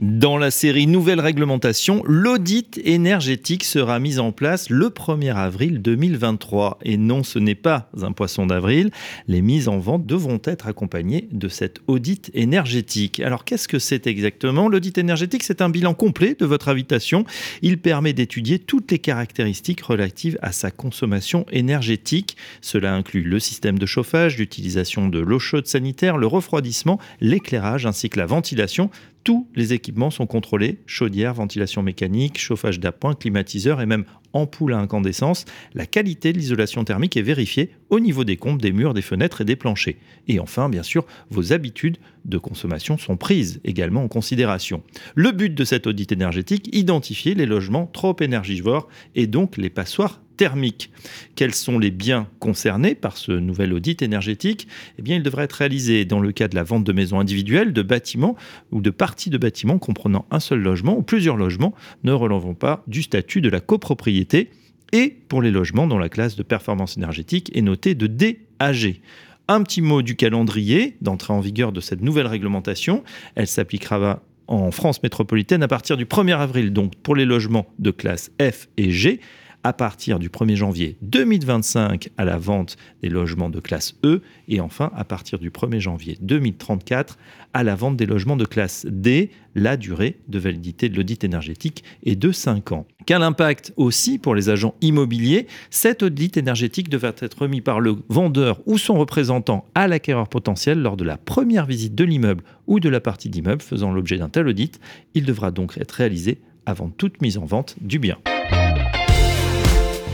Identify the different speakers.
Speaker 1: Dans la série Nouvelle réglementation, l'audit énergétique sera mis en place le 1er avril 2023. Et non, ce n'est pas un poisson d'avril. Les mises en vente devront être accompagnées de cet audit énergétique. Alors qu'est-ce que c'est exactement? L'audit énergétique, c'est un bilan complet de votre habitation. Il permet d'étudier toutes les caractéristiques relatives à sa consommation énergétique. Cela inclut le système de chauffage, l'utilisation de l'eau chaude sanitaire, le refroidissement, l'éclairage ainsi que la ventilation tous les équipements sont contrôlés, chaudière, ventilation mécanique, chauffage d'appoint, climatiseur et même ampoule à incandescence. La qualité de l'isolation thermique est vérifiée au niveau des comptes, des murs, des fenêtres et des planchers. Et enfin, bien sûr, vos habitudes de consommation sont prises également en considération. Le but de cet audit énergétique, identifier les logements trop énergivores et donc les passoires thermique. Quels sont les biens concernés par ce nouvel audit énergétique? Eh bien, il devrait être réalisé dans le cas de la vente de maisons individuelles, de bâtiments ou de parties de bâtiments comprenant un seul logement ou plusieurs logements ne relevant pas du statut de la copropriété et pour les logements dont la classe de performance énergétique est notée de DAG. Un petit mot du calendrier d'entrée en vigueur de cette nouvelle réglementation. Elle s'appliquera en France métropolitaine à partir du 1er avril, donc pour les logements de classe F et G à partir du 1er janvier 2025 à la vente des logements de classe E et enfin à partir du 1er janvier 2034 à la vente des logements de classe D. La durée de validité de l'audit énergétique est de 5 ans. Quel impact aussi pour les agents immobiliers? Cet audit énergétique devrait être remis par le vendeur ou son représentant à l'acquéreur potentiel lors de la première visite de l'immeuble ou de la partie d'immeuble faisant l'objet d'un tel audit. Il devra donc être réalisé avant toute mise en vente du bien.